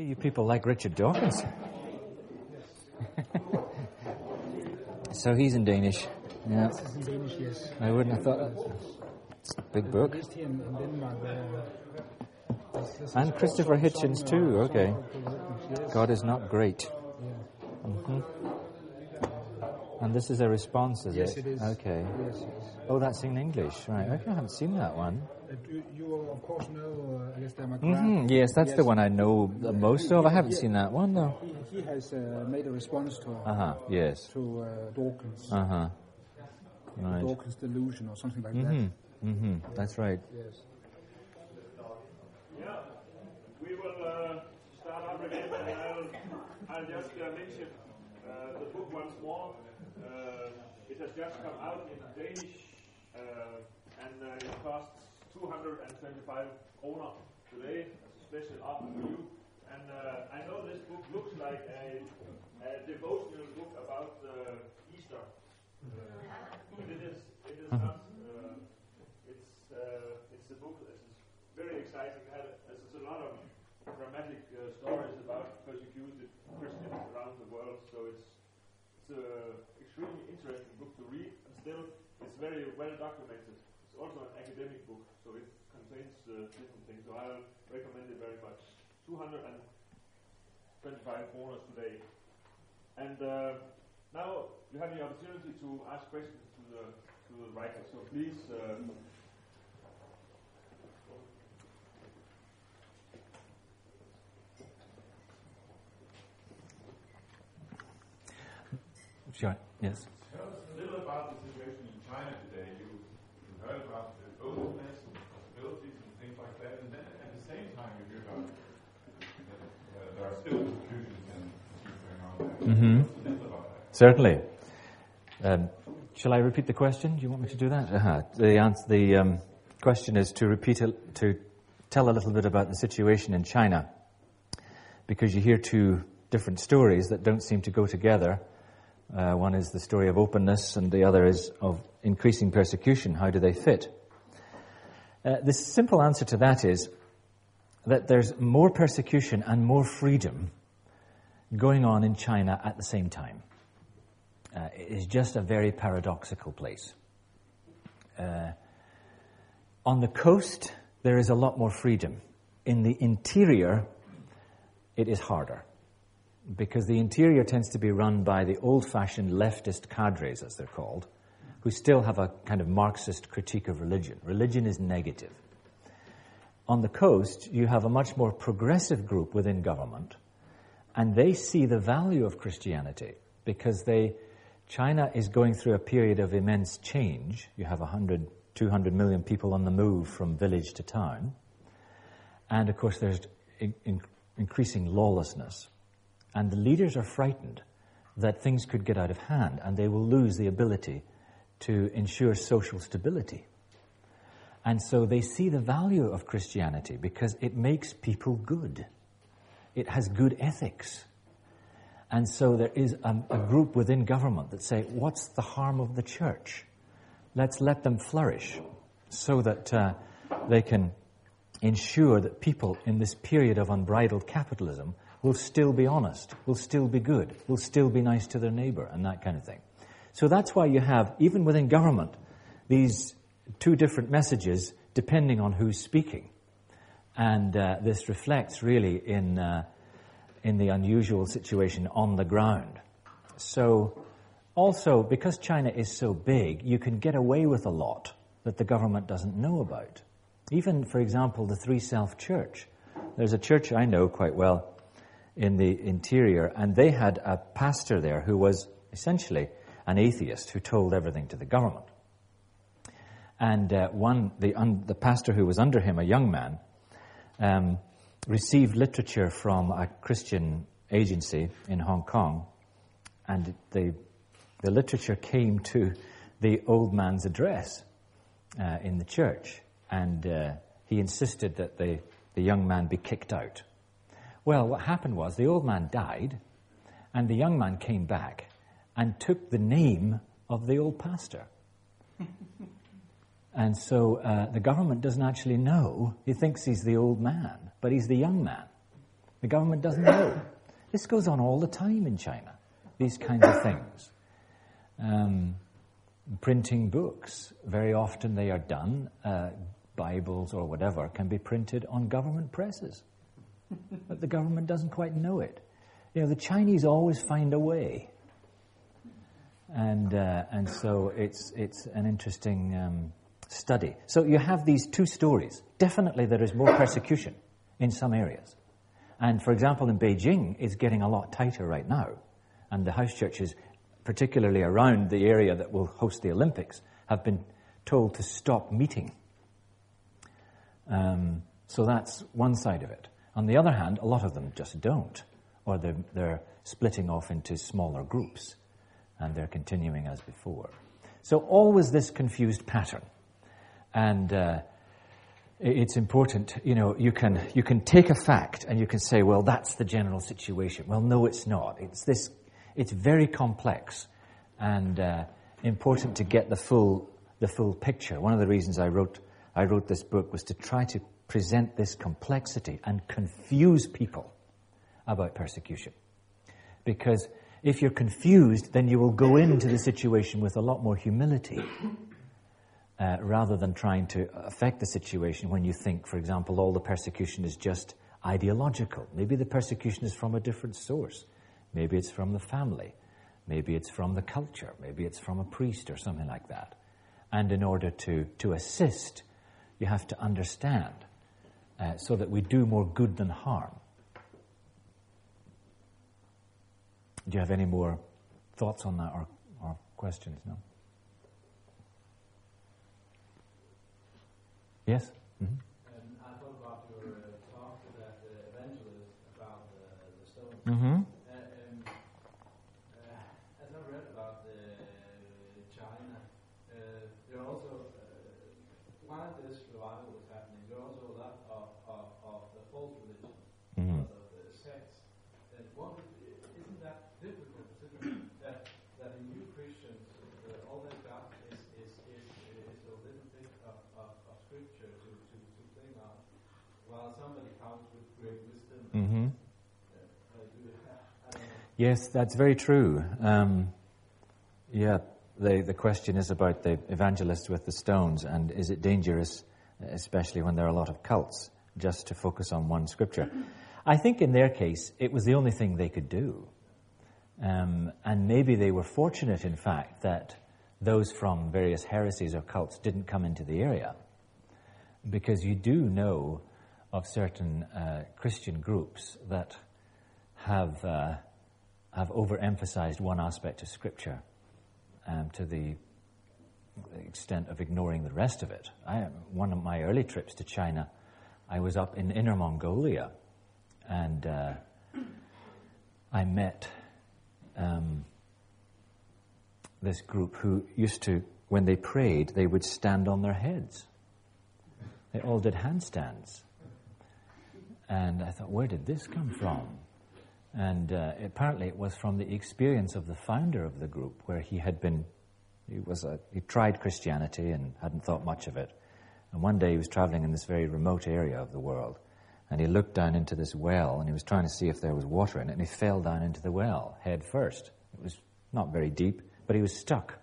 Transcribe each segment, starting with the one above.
See, you people like Richard Dawkins. so he's in Danish. Yeah. This is in Danish, yes. I wouldn't have thought. It's a big book. Based here in, in Denmark. Uh, And Christopher Hitchens too, uh, okay. politics, yes. God is not great. Yeah. hmm And this is a response, is Yes, it? it is. Okay. Yes, yes. Oh, that's in English, right? Okay, I haven't seen that one. Uh, you, of course, know uh, Alister McGrath. hmm Yes, that's the one I know the most of. I haven't seen that one though. He, he has uh, made a response to Uh huh. Yes. to uh, Dawkins, Uh huh. Right. Dawkins delusion or something like Mm-hmm. that. Mm-hmm. That's right. Yes. Yeah, we will uh, start up again, and I'll, I'll just uh, mention uh, the book once more. Uh, it has just come out in Danish, uh, and uh, it costs 225 kroner today as a special offer for you. And uh, I know this book looks like a, a devotional book about uh, Easter, uh, but it is it is not. Uh, it's uh, it's a book that is very exciting. It There's a lot of dramatic uh, stories about persecuted Christians around the world. So it's it's an extremely interesting book to read, and still it's very well documented. It's also an academic book, so it uh, different things. So I recommend it very much. 225 kroners today. And uh, now you have the opportunity to ask questions to the to the writer. So please. Uh, Sure. Yes. Tell us a little about the situation in China today. You, you heard about the openness and possibilities and things like that, and then at the same time you hear about that uh, there are still confusions and issues going on there. Mhm. Tell us a little about that. Certainly. Um, shall I repeat the question? Do you want me to do that? Uh-huh. The, answer, the um, question is to repeat it, to tell a little bit about the situation in China, because you hear two different stories that don't seem to go together. Uh, one is the story of openness, and the other is of increasing persecution. How do they fit? Uh, the simple answer to that is that there's more persecution and more freedom going on in China at the same time. Uh, it is just a very paradoxical place. Uh, on the coast, there is a lot more freedom. In the interior, it is harder. Because the interior tends to be run by the old fashioned leftist cadres, as they're called, who still have a kind of Marxist critique of religion. Religion is negative. On the coast, you have a much more progressive group within government, and they see the value of Christianity because they, China is going through a period of immense change. You have 100, 200 million people on the move from village to town. And of course, there's in, in, increasing lawlessness. And the leaders are frightened that things could get out of hand and they will lose the ability to ensure social stability. And so they see the value of Christianity because it makes people good. It has good ethics. And so there is a, a, group within government that say, what's the harm of the church? Let's let them flourish so that uh, they can ensure that people in this period of unbridled capitalism will still be honest, will still be good, will still be nice to their neighbor, and that kind of thing. So that's why you have, even within government, these two different messages depending on who's speaking. And uh, this reflects really in, uh, in the unusual situation on the ground. So, also, because China is so big, you can get away with a lot that the government doesn't know about. Even, for example, the Three Self Church. There's a church I know quite well in the interior, and they had a pastor there who was essentially an atheist who told everything to the government. And uh, one, the, un, the pastor who was under him, a young man, um, received literature from a Christian agency in Hong Kong, and the, the literature came to the old man's address uh, in the church, and uh, he insisted that the, the young man be kicked out. Well, what happened was the old man died, and the young man came back and took the name of the old pastor. and so uh, the government doesn't actually know. He thinks he's the old man, but he's the young man. The government doesn't know. This goes on all the time in China, these kinds of things. Um, printing books, very often they are done, uh, Bibles or whatever, can be printed on government presses. but the government doesn't quite know it. You know, the Chinese always find a way. And, uh, and so it's, it's an interesting um, study. So you have these two stories. Definitely there is more persecution in some areas. And for example, in Beijing, it's getting a lot tighter right now. And the house churches, particularly around the area that will host the Olympics, have been told to stop meeting. Um, so that's one side of it. On the other hand, a lot of them just don't, or they're, they're splitting off into smaller groups, and they're continuing as before. So always this confused pattern. And uh, it's important, you know, you can, you can take a fact and you can say, well, that's the general situation. Well, no, it's not. It's this, it's very complex and uh, important to get the full, the full picture. One of the reasons I wrote, I wrote this book was to try to present this complexity and confuse people about persecution. Because if you're confused, then you will go into the situation with a lot more humility uh, rather than trying to affect the situation when you think, for example, all the persecution is just ideological. Maybe the persecution is from a different source. Maybe it's from the family. Maybe it's from the culture. Maybe it's from a priest or something like that. And in order to, to assist, you have to understand uh, so that we do more good than harm. Do you have any more thoughts on that or, or questions? No? Yes? Mm-hmm. Um, I thought about your uh, talk to that uh, evangelist about uh, the stone. Mm-hmm. Uh, um, uh, as I read about China, uh, there also, while this revival was happening, there also a lot of, of, of the false religion mm-hmm. of the sects. And what isn't that difficult considering that, that in new Christians, all they've got is, is, is, is a little bit of, of, of scripture to, to, to cling on, while somebody comes with great wisdom. Mm-hmm. Yes, that's very true. Um, yeah, the, the question is about the evangelists with the stones, and is it dangerous, especially when there are a lot of cults, just to focus on one scripture? I think in their case, it was the only thing they could do. Um, and maybe they were fortunate, in fact, that those from various heresies or cults didn't come into the area. Because you do know of certain uh, Christian groups that have, uh, have overemphasized one aspect of Scripture um, to the extent of ignoring the rest of it. I, one of my early trips to China, I was up in Inner Mongolia and uh, I met um, this group who used to, when they prayed, they would stand on their heads. They all did handstands. And I thought, where did this come from? And uh, apparently it was from the experience of the founder of the group, where he had been, he was a, he tried Christianity and hadn't thought much of it. And one day he was traveling in this very remote area of the world, and he looked down into this well, and he was trying to see if there was water in it, and he fell down into the well head first. It was not very deep, but he was stuck.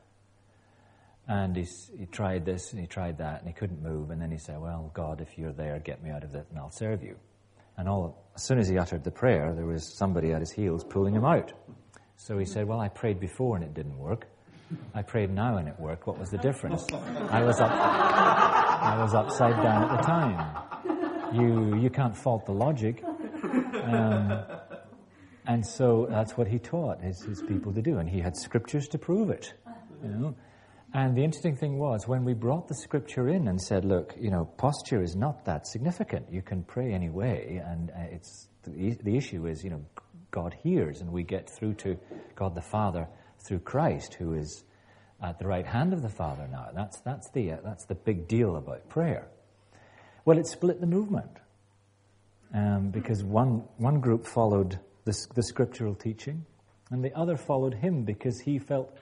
And he, he tried this and he tried that, and he couldn't move. And then he said, Well, God, if you're there, get me out of it, and I'll serve you. And all, as soon as he uttered the prayer, there was somebody at his heels pulling him out. So he said, Well, I prayed before and it didn't work. I prayed now and it worked. What was the difference? I was up, I was upside down at the time. You, you can't fault the logic. Um, and so that's what he taught his, his people to do. And he had scriptures to prove it. You know? And the interesting thing was when we brought the scripture in and said, look, you know, posture is not that significant. You can pray anyway, and uh, it's the, the issue is, you know, God hears, and we get through to God the Father through Christ, who is at the right hand of the Father now. That's that's the uh, that's the big deal about prayer. Well, it split the movement um, because one one group followed the, the scriptural teaching, and the other followed him because he felt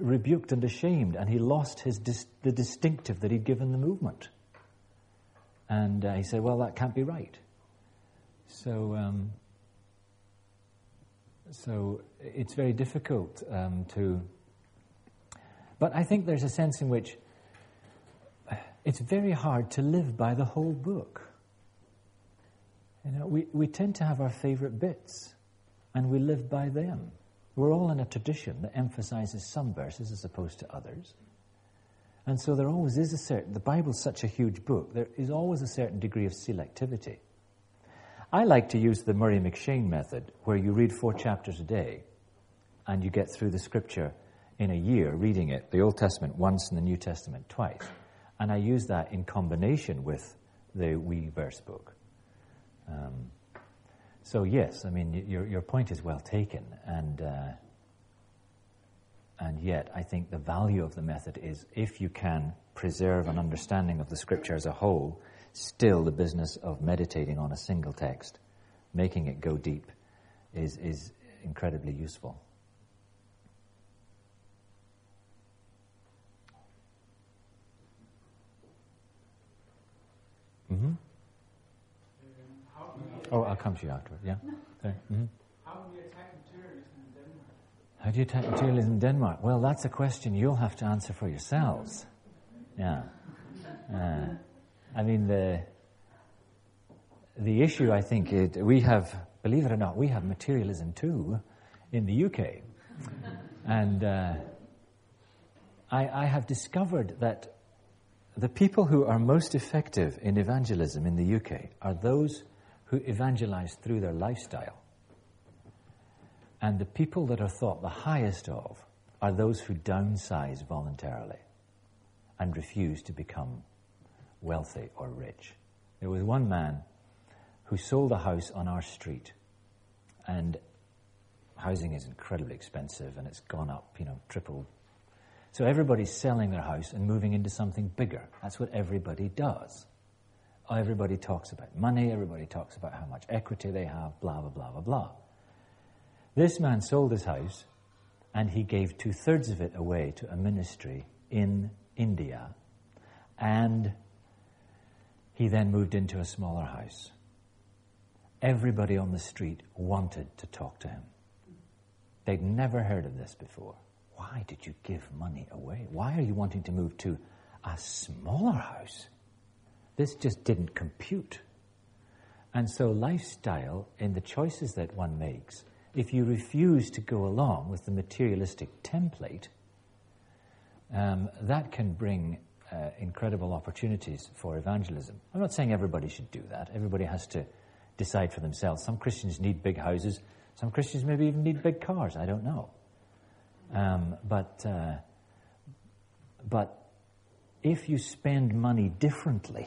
rebuked and ashamed, and he lost his dis- the distinctive that he'd given the movement. And uh, he said, "Well, that can't be right." So, um, so it's very difficult um, to. But I think there's a sense in which it's very hard to live by the whole book. You know, we, we tend to have our favorite bits, and we live by them. We're all in a tradition that emphasizes some verses as opposed to others. And so there always is a certain, the Bible's such a huge book, there is always a certain degree of selectivity. I like to use the Murray McCheyne method, where you read four chapters a day and you get through the scripture in a year reading it, the Old Testament once and the New Testament twice. And I use that in combination with the wee verse book. Um, so, yes, I mean, your, your point is well taken. And, uh, and yet, I think the value of the method is if you can preserve an understanding of the scripture as a whole, still the business of meditating on a single text, making it go deep, is, is incredibly useful. Mm-hmm. Um, how do we Oh, I'll come to you afterward. Yeah. Mm-hmm. how do we attack materialism in Denmark? How do you attack materialism in Denmark? Well, that's a question you'll have to answer for yourselves. Yeah. Uh, I mean, the the issue, I think, it, we have, believe it or not, we have materialism too in the UK. and uh, I, I have discovered that the people who are most effective in evangelism in the UK are those who evangelize through their lifestyle. And the people that are thought the highest of are those who downsize voluntarily and refuse to become wealthy or rich. There was one man who sold a house on our street, and housing is incredibly expensive and it's gone up, you know, tripled. So everybody's selling their house and moving into something bigger. That's what everybody does. Everybody talks about money, everybody talks about how much equity they have, blah, blah, blah, blah, blah. This man sold his house and he gave two thirds of it away to a ministry in India. And he then moved into a smaller house. Everybody on the street wanted to talk to him. They'd never heard of this before. Why did you give money away? Why are you wanting to move to a smaller house? This just didn't compute. And so, lifestyle, in the choices that one makes, if you refuse to go along with the materialistic template, um, that can bring uh, incredible opportunities for evangelism. I'm not saying everybody should do that. Everybody has to decide for themselves. Some Christians need big houses. Some Christians maybe even need big cars. I don't know. Um, but uh, but if you spend money differently,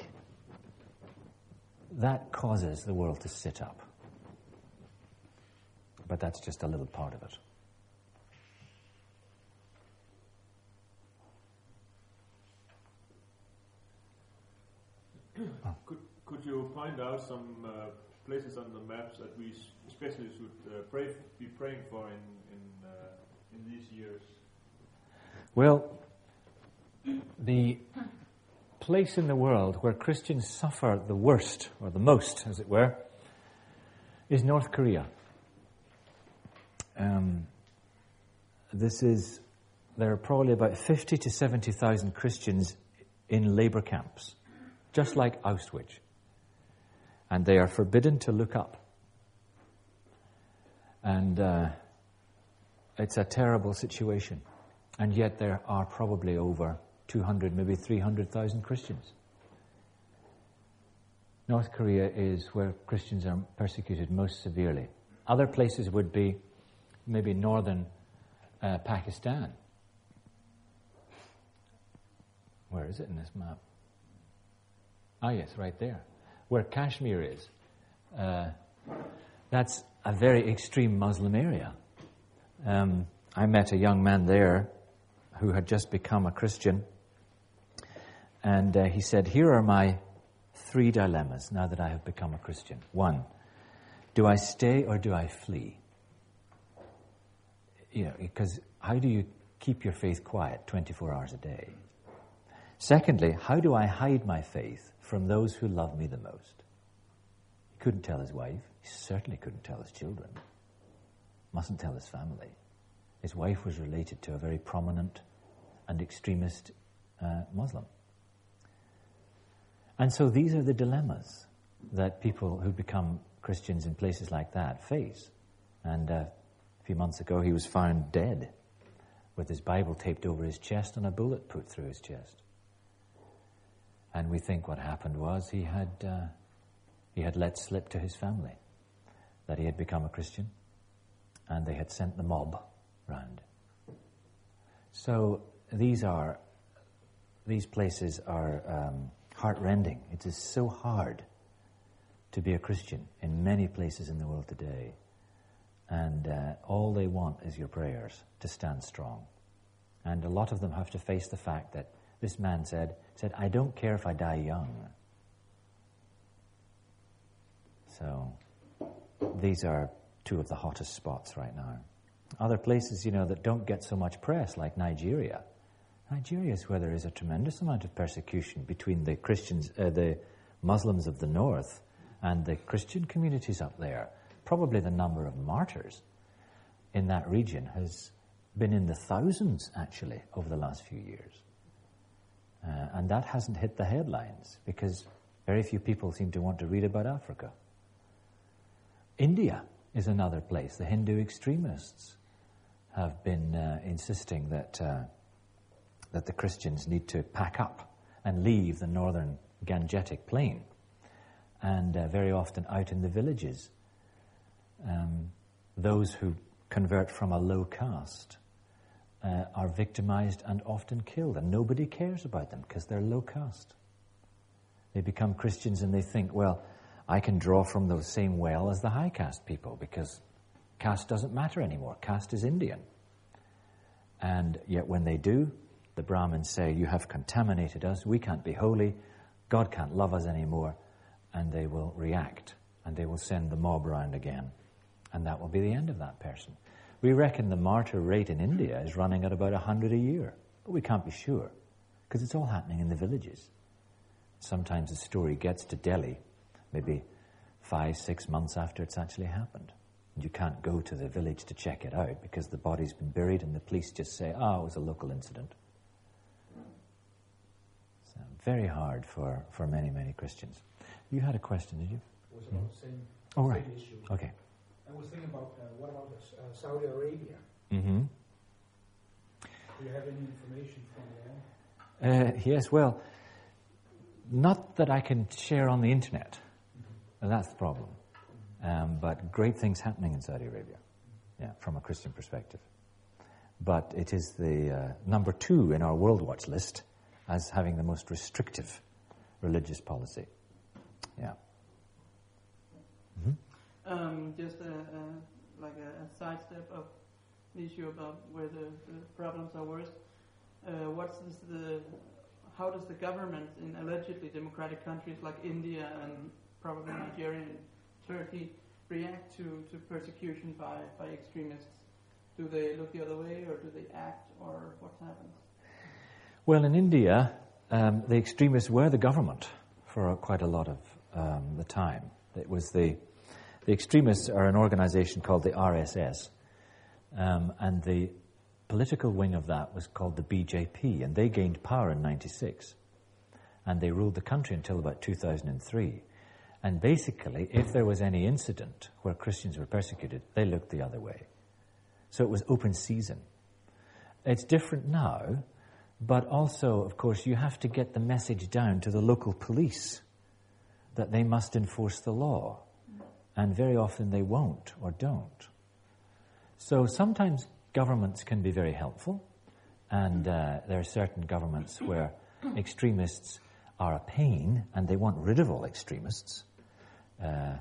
that causes the world to sit up. But that's just a little part of it. Could, could you point out some uh, places on the maps that we especially should uh, pray, be praying for in in, uh, in these years? Well, the place in the world where Christians suffer the worst, or the most, as it were, is North Korea. Um, this is, there are probably about 50 to 70,000 Christians in labor camps, just like Auschwitz. And they are forbidden to look up. And uh, it's a terrible situation. And yet there are probably over 200, maybe 300,000 Christians. North Korea is where Christians are persecuted most severely. Other places would be maybe northern uh, Pakistan. Where is it in this map? Ah, yes, right there. Where Kashmir is. Uh, that's a very extreme Muslim area. Um, I met a young man there who had just become a Christian, and uh, he said, Here are my three dilemmas now that I have become a Christian. One, do I stay or do I flee? You know, because how do you keep your faith quiet 24 hours a day? Secondly, how do I hide my faith from those who love me the most? He couldn't tell his wife. He certainly couldn't tell his children. mustn't tell his family. His wife was related to a very prominent and extremist uh, Muslim. And so these are the dilemmas that people who become Christians in places like that face. And uh, a few months ago, he was found dead with his Bible taped over his chest and a bullet put through his chest. And we think what happened was he had, uh, he had let slip to his family that he had become a Christian, and they had sent the mob round. So these are, these places are um, heartrending. It is so hard to be a Christian in many places in the world today. And uh, all they want is your prayers to stand strong. And a lot of them have to face the fact that this man said, said, I don't care if I die young. So these are two of the hottest spots right now. Other places, you know, that don't get so much press, like Nigeria. Nigeria is where there is a tremendous amount of persecution between the Christians, uh, the Muslims of the north, and the Christian communities up there. Probably the number of martyrs in that region has been in the thousands, actually, over the last few years. Uh, and that hasn't hit the headlines because very few people seem to want to read about Africa. India is another place. The Hindu extremists have been uh, insisting that, uh, that the Christians need to pack up and leave the northern Gangetic plain. And uh, very often out in the villages, um, those who convert from a low caste uh, are victimized and often killed, and nobody cares about them because they're low caste. They become Christians and they think, well, I can draw from the same well as the high caste people because caste doesn't matter anymore. Caste is Indian. And yet, when they do, the Brahmins say, You have contaminated us, we can't be holy, God can't love us anymore, and they will react and they will send the mob round again. And that will be the end of that person. We reckon the martyr rate in India is running at about 100 a year, but we can't be sure because it's all happening in the villages. Sometimes the story gets to Delhi, maybe five, six months after it's actually happened. And you can't go to the village to check it out because the body's been buried and the police just say, oh, it was a local incident. Very hard for, for many, many Christians. You had a question, did you? It was about the same, Oh, right. same issue. Okay. I was thinking about uh, what about uh, Saudi Arabia? Mm-hmm. Do you have any information from there? Uh, yes, well, not that I can share on the internet. That's the problem. Um, but great things happening in Saudi Arabia, yeah, from a Christian perspective. But it is the uh, number two in our World Watch list as having the most restrictive religious policy. Yeah. Um, just a, a, like a, a sidestep of the issue about where the, the problems are worst. Uh, what's this, the how does the government in allegedly democratic countries like India and probably Nigeria and Turkey react to, to persecution by, by extremists? Do they look the other way or do they act or what happens? Well, in India, um, the extremists were the government for quite a lot of um, the time. It was the the extremists are an organization called the RSS, um, and the political wing of that was called the BJP, and they gained power in 96. And they ruled the country until about 2003. And basically, if there was any incident where Christians were persecuted, they looked the other way. So it was open season. It's different now, but also, of course, you have to get the message down to the local police that they must enforce the law and very often they won't or don't. So sometimes governments can be very helpful, and uh, there are certain governments where extremists are a pain and they want rid of all extremists. Uh,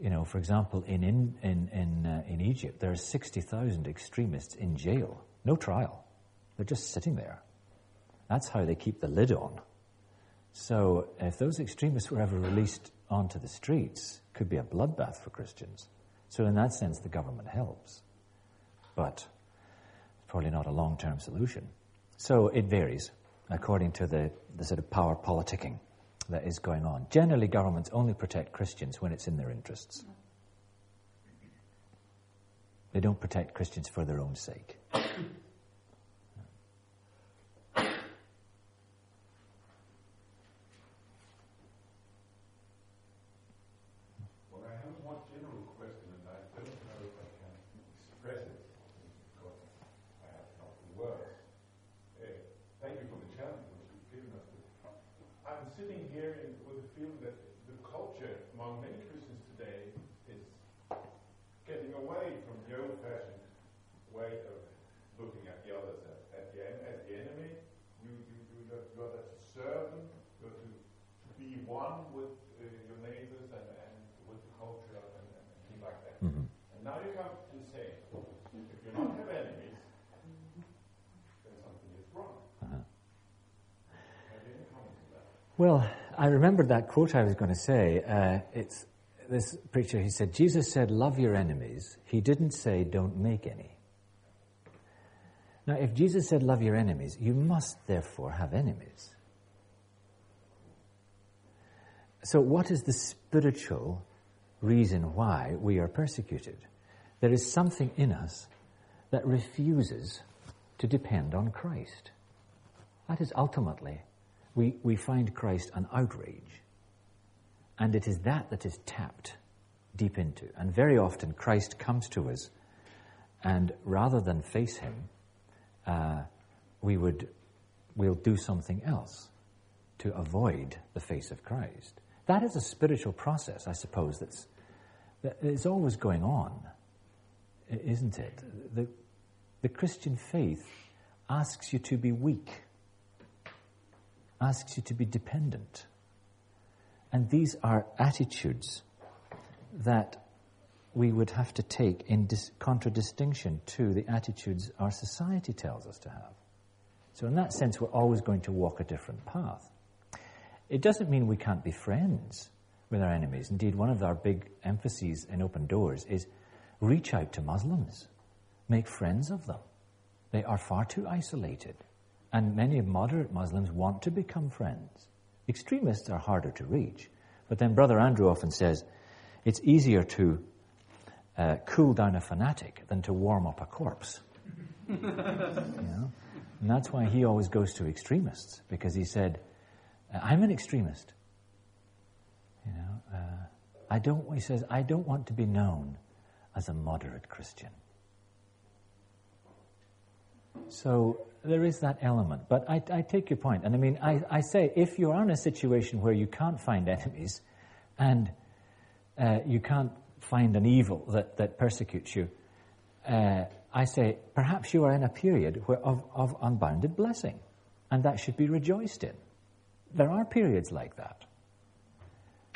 you know, for example, in, in, in, in, uh, in Egypt, there are 60,000 extremists in jail, no trial. They're just sitting there. That's how they keep the lid on. So if those extremists were ever released onto the streets, could be a bloodbath for Christians. So, in that sense, the government helps. But it's probably not a long term solution. So, it varies according to the, the sort of power politicking that is going on. Generally, governments only protect Christians when it's in their interests. They don't protect Christians for their own sake. Well, I have a more general question, and I don't know if I can express it because I have not the words. Uh, thank you for the challenge which you've given us. I'm sitting here in, with a feeling that the culture among many Christians today is getting away from the old-fashioned way of looking at the others as, at the, en- as the enemy. You, you, you, you're, you're to serve them. You're to, to be one with uh, your neighbors and, and with the culture and, and things like that. Mhm. And now you come to say, if you don't have enemies, then something is wrong. Uh-huh. Have any that? Well, I remembered that quote I was going to say. Uh, it's this preacher, he said, Jesus said, Love your enemies. He didn't say, Don't make any. Now, if Jesus said, Love your enemies, you must therefore have enemies. So, what is the spiritual reason why we are persecuted? There is something in us that refuses to depend on Christ. That is ultimately, we, we find Christ an outrage. And it is that that is tapped deep into. And very often Christ comes to us, and rather than face him, uh, we would, we'll do something else to avoid the face of Christ. That is a spiritual process, I suppose, that's, that is always going on, isn't it? The, the Christian faith asks you to be weak, asks you to be dependent. And these are attitudes that we would have to take in dis- contradistinction to the attitudes our society tells us to have. So, in that sense, we're always going to walk a different path. It doesn't mean we can't be friends with our enemies. Indeed, one of our big emphases in Open Doors is reach out to Muslims, make friends of them. They are far too isolated, and many moderate Muslims want to become friends. Extremists are harder to reach, but then Brother Andrew often says it's easier to uh, cool down a fanatic than to warm up a corpse. you know? And that's why he always goes to extremists, because he said, I'm an extremist. You know, uh, I don't, he says, I don't want to be known as a moderate Christian. So there is that element. But I, I take your point. And I mean, I, I say if you're in a situation where you can't find enemies and uh, you can't find an evil that, that persecutes you, uh, I say perhaps you are in a period where, of, of unbounded blessing. And that should be rejoiced in. There are periods like that.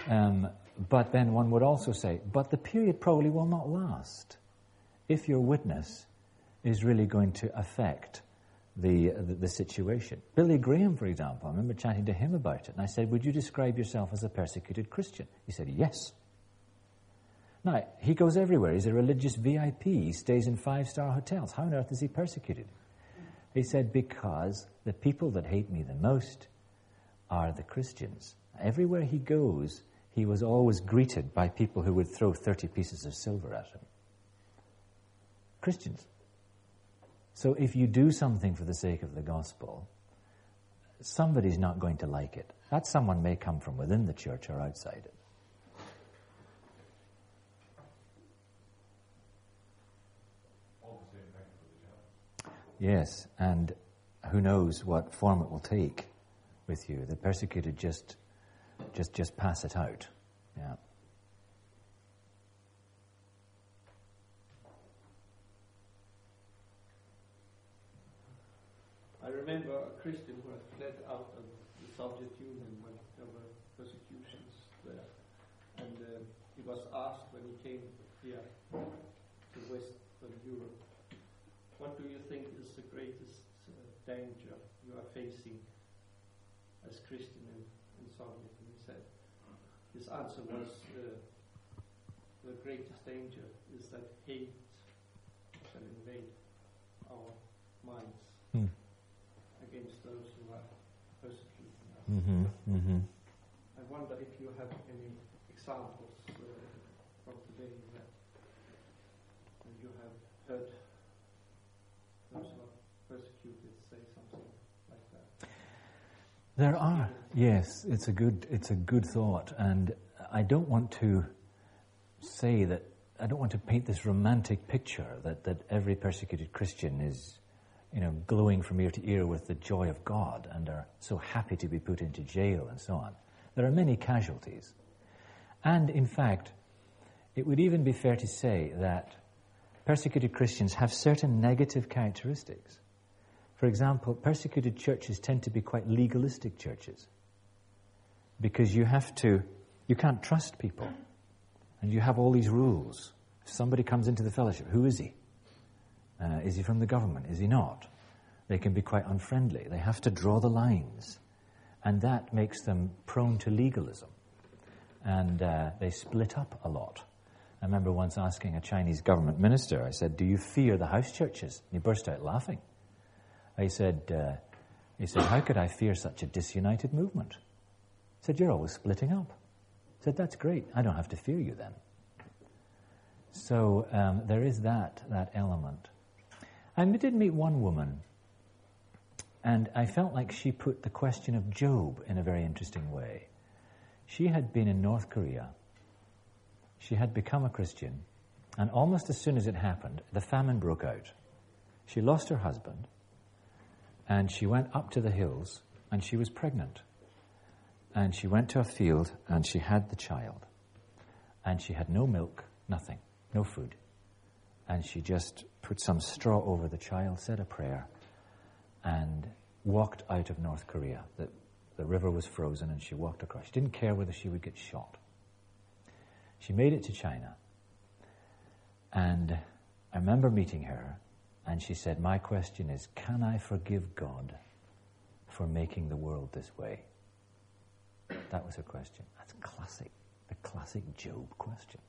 Um, but then one would also say, but the period probably will not last if your witness is really going to affect the, the, the situation. Billy Graham, for example, I remember chatting to him about it, and I said, Would you describe yourself as a persecuted Christian? He said, Yes. Now, he goes everywhere. He's a religious VIP. He stays in five star hotels. How on earth is he persecuted? He said, Because the people that hate me the most are the Christians. Everywhere he goes, he was always greeted by people who would throw 30 pieces of silver at him. Christians. So if you do something for the sake of the gospel, somebody's not going to like it. That someone may come from within the church or outside it. Yes, and who knows what form it will take with you. The persecuted just, just, just pass it out. Yeah. I remember a Christian who had fled out of the Soviet Union when there were persecutions there. And uh, he was asked when he came here to Western Europe, what do you think is the greatest uh, danger you are facing as Christian in, in Soviet? And he said, answer was, uh, the greatest danger is that hate shall invade our minds Hmm. against those who are persecuting us. Mm-hmm. Mm-hmm. I wonder if you have any examples uh, from today that you have heard those who are persecuted say something like that. There are, yes, it's a good, it's a good thought, and I don't want to say that, I don't want to paint this romantic picture that, that every persecuted Christian is, you know, glowing from ear to ear with the joy of God and are so happy to be put into jail and so on. There are many casualties. And in fact, it would even be fair to say that persecuted Christians have certain negative characteristics. For example, persecuted churches tend to be quite legalistic churches because you have to, you can't trust people. And you have all these rules. If somebody comes into the fellowship, who is he? Uh, is he from the government? Is he not? They can be quite unfriendly. They have to draw the lines. And that makes them prone to legalism. And uh, they split up a lot. I remember once asking a Chinese government minister, I said, Do you fear the house churches? And he burst out laughing. I said, uh, he said, How could I fear such a disunited movement? Said, You're always splitting up. Said, That's great. I don't have to fear you then. So um, there is that, that element. I did meet one woman, and I felt like she put the question of Job in a very interesting way. She had been in North Korea, she had become a Christian, and almost as soon as it happened, the famine broke out. She lost her husband, and she went up to the hills, and she was pregnant. And she went to a field, and she had the child. And she had no milk, nothing, no food. And she just put some straw over the child, said a prayer, and walked out of North Korea. The, the river was frozen, and she walked across. She didn't care whether she would get shot. She made it to China. And I remember meeting her, and she said, My question is, can I forgive God for making the world this way? That was her question. That's classic, the classic Job question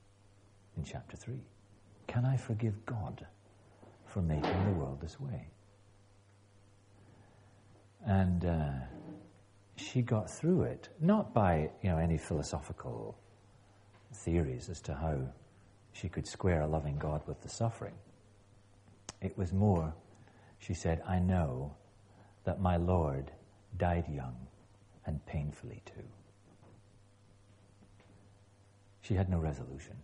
in chapter 3. Can I forgive God for making the world this way? And uh, she got through it, not by you know any philosophical theories as to how she could square a loving God with the suffering. It was more, she said, I know that my Lord died young and painfully too. She had no resolution.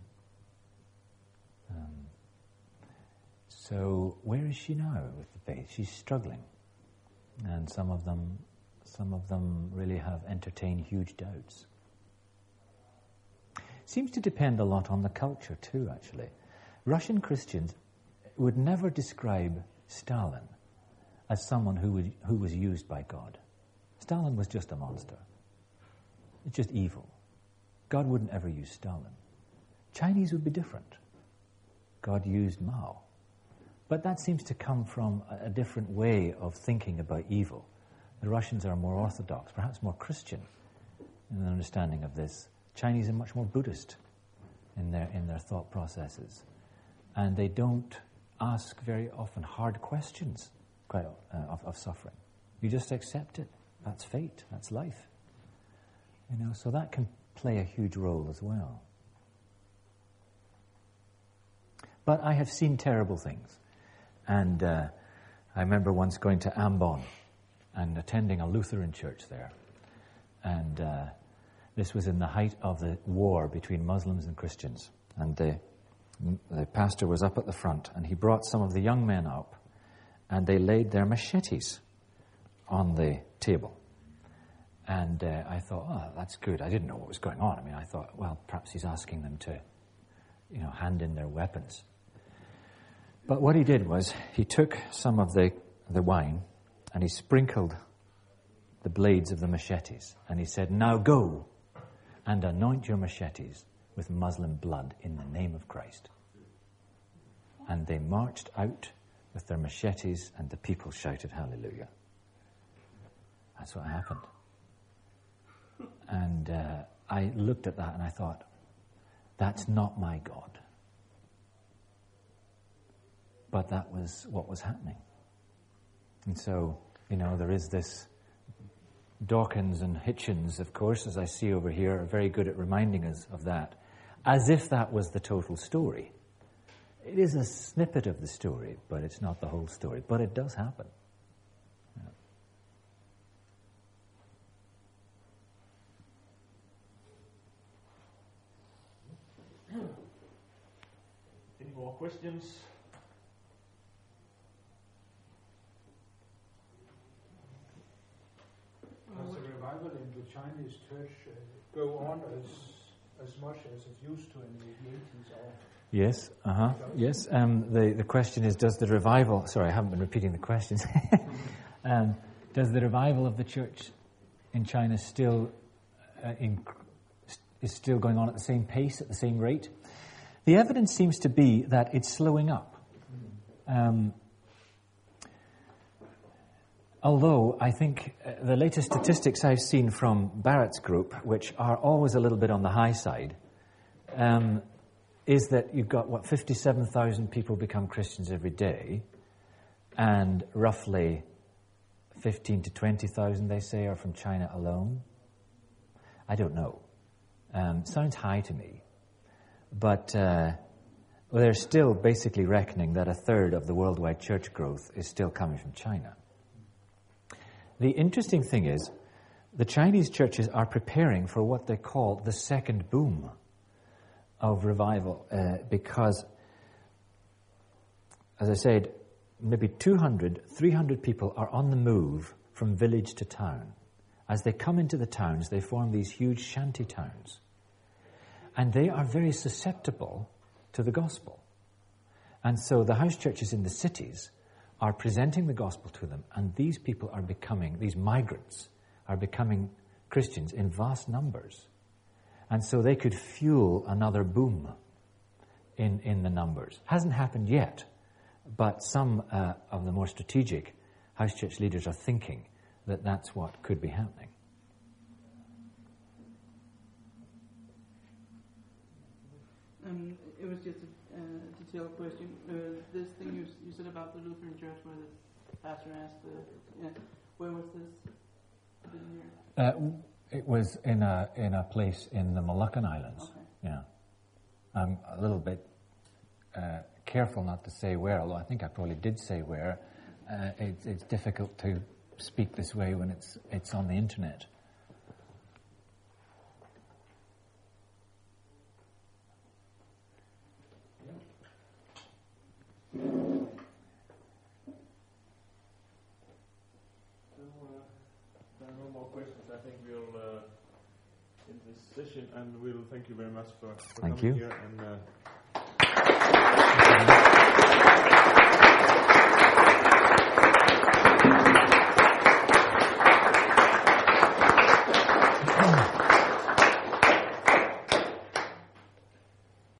Um, so where is she now with the faith? She's struggling, and some of them, some of them really have entertained huge doubts. Seems to depend a lot on the culture too. Actually, Russian Christians would never describe Stalin as someone who was, who was used by God. Stalin was just a monster. It's just evil. God wouldn't ever use Stalin. Chinese would be different. God used Mao. But that seems to come from a, different way of thinking about evil. The Russians are more orthodox, perhaps more Christian in their understanding of this. Chinese are much more Buddhist in their, in their thought processes. And they don't ask very often hard questions quite, uh, of, of suffering. You just accept it. That's fate. That's life. You know, so that can play a huge role as well. But I have seen terrible things. And uh, I remember once going to Ambon and attending a Lutheran church there. And uh, this was in the height of the war between Muslims and Christians. And the, the pastor was up at the front, and he brought some of the young men up, and they laid their machetes on the table. And uh, I thought, oh, that's good. I didn't know what was going on. I mean, I thought, well, perhaps he's asking them to, you know, hand in their weapons. But what he did was he took some of the, the wine and he sprinkled the blades of the machetes. And he said, Now go and anoint your machetes with Muslim blood in the name of Christ. And they marched out with their machetes, and the people shouted, Hallelujah. That's what happened. And uh, I looked at that and I thought, that's not my God. But that was what was happening. And so, you know, there is this. Dawkins and Hitchens, of course, as I see over here, are very good at reminding us of that, as if that was the total story. it is a snippet of the story, but it's not the whole story. But it does happen. Questions? Does the revival in the Chinese church uh, go on as as much as it used to in the 80s or Yes, uh huh. Yes, um, the, the question is Does the revival, sorry, I haven't been repeating the questions. um, does the revival of the church in China still uh, in, is still going on at the same pace, at the same rate? The evidence seems to be that it's slowing up. Um, although I think uh, the latest statistics I've seen from Barrett's group, which are always a little bit on the high side, um, is that you've got, what, 57,000 people become Christians every day, and roughly 15 to 20,000, they say, are from China alone. I don't know. Um, sounds high to me. But uh, well, they're still basically reckoning that a third of the worldwide church growth is still coming from China. The interesting thing is, the Chinese churches are preparing for what they call the second boom of revival uh, because, as I said, maybe 200, 300 people are on the move from village to town. As they come into the towns, they form these huge shanty towns. And they are very susceptible to the gospel. And so the house churches in the cities are presenting the gospel to them, and these people are becoming, these migrants are becoming Christians in vast numbers. And so they could fuel another boom in, in the numbers. Hasn't happened yet, but some uh, of the more strategic house church leaders are thinking that that's what could be happening. Um, it was just a uh, detailed question. Uh, this thing you, you said about the Lutheran Church, where the pastor asked, the, yeah, where was this? I didn't hear. Uh, it was in a in a place in the Moluccan Islands. Okay. Yeah, I'm a little bit uh, careful not to say where, although I think I probably did say where. Uh, it's, it's difficult to speak this way when it's it's on the internet. session, and we'll thank you very much for, for thank coming you. here. And, uh,